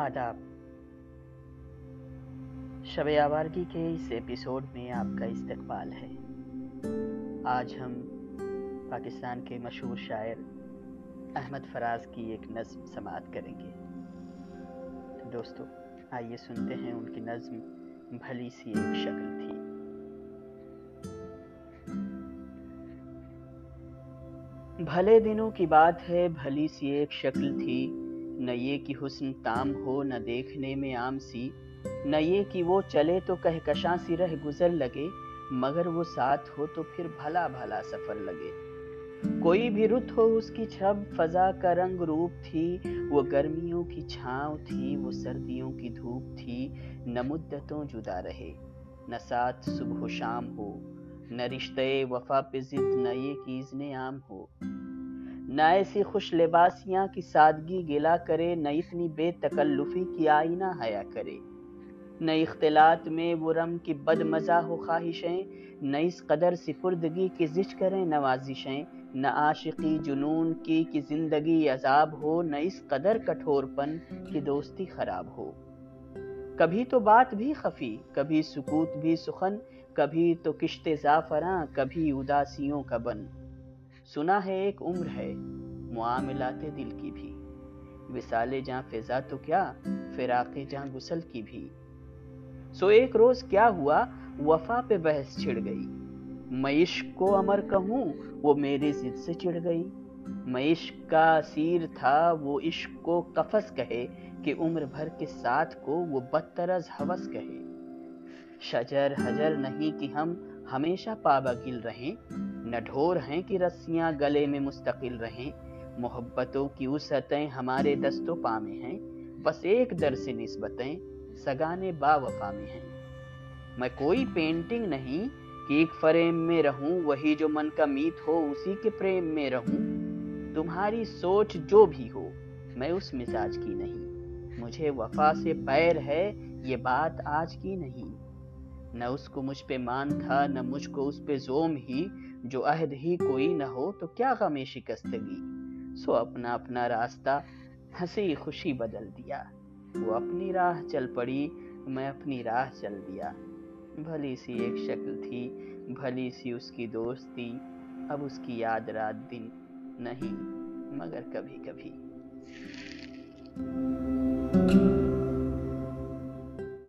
آداب۔ شب آوارگی کے اس ایپیسوڈ میں آپ کا استقبال ہے۔ آج ہم پاکستان کے مشہور شاعر احمد فراز کی ایک نظم سماعت کریں گے۔ دوستو، آئیے سنتے ہیں ان کی نظم بھلی سی ایک شکل تھی۔ بھلے دنوں کی بات ہے، بھلی سی ایک شکل تھی۔ نہ یہ کی حسن تام ہو نہ دیکھنے میں عام سی، نہ یہ کہ وہ چلے تو کہکشاں سی رہ گزر لگے، مگر وہ ساتھ ہو تو پھر بھلا بھلا سفر لگے۔ کوئی بھی رت ہو اس کی چھب، فضا کا رنگ روپ تھی، وہ گرمیوں کی چھاؤں تھی، وہ سردیوں کی دھوپ تھی، نہ مدتوں جدا رہے، نہ ساتھ صبح و شام ہو، نہ رشتے وفا پہ ضد، نہ یہ کی عام ہو۔ نہ ایسی خوش لباسیاں کی سادگی گلا کرے، نہ اتنی بے تکلفی کی آئینہ حیا کرے۔ نہ اختلاط میں وہ رم کی بد مزہ ہو خواہشیں، نہ اس قدر سپردگی کی زچ کریں نوازشیں، نہ عاشقی جنون کی کی زندگی عذاب ہو، نہ اس قدر کٹھور پن کی دوستی خراب ہو۔ کبھی تو بات بھی خفی، کبھی سکوت بھی سخن، کبھی تو کشت زعفراں کبھی اداسیوں کا بن۔ سنا ہے ایک عمر ہے، معاملات دل کی بھی۔ وسالے جہاں فضا تو کیا، فراق جہاں غسل کی بھی۔ سو ایک روز کیا ہوا، وفا پہ بحث چھڑ گئی۔ میں عشق کو امر کہوں، وہ میرے ضد سے چڑھ گئی۔ میں عشق کا اسیر تھا، وہ عشق کو قفص کہے کہ عمر بھر کے ساتھ کو وہ بدتر از حوث کہے۔ شجر حجر نہیں کہ ہم ہمیشہ پابگل رہیں، نہ ڈھور ہیں کہ رسیاں گلے میں مستقل رہیں۔ محبتوں کی وسعتیں ہمارے دست و پا میں ہیں۔ بس ایک در سے نسبتیں سگانے با وفا میں ہیں۔ میں کوئی پینٹنگ نہیں کہ ایک فریم میں رہوں، وہی جو من کا میت ہو، اسی کے پریم میں رہوں۔ تمہاری سوچ جو بھی ہو، میں اس مزاج کی نہیں۔ مجھے وفا سے پیر ہے، یہ بات آج کی نہیں۔ نہ اس کو مجھ پہ مان تھا، نہ مجھ کو اس پہ زوم ہی، جو عہد ہی کوئی نہ ہو تو کیا غم شکستگی؟ سو اپنا اپنا راستہ، ہنسی خوشی بدل دیا۔ وہ اپنی راہ چل پڑی، میں اپنی راہ چل دیا۔ بھلی سی ایک شکل تھی، بھلی سی اس کی دوستی۔ اب اس کی یاد رات دن نہیں، مگر کبھی کبھی۔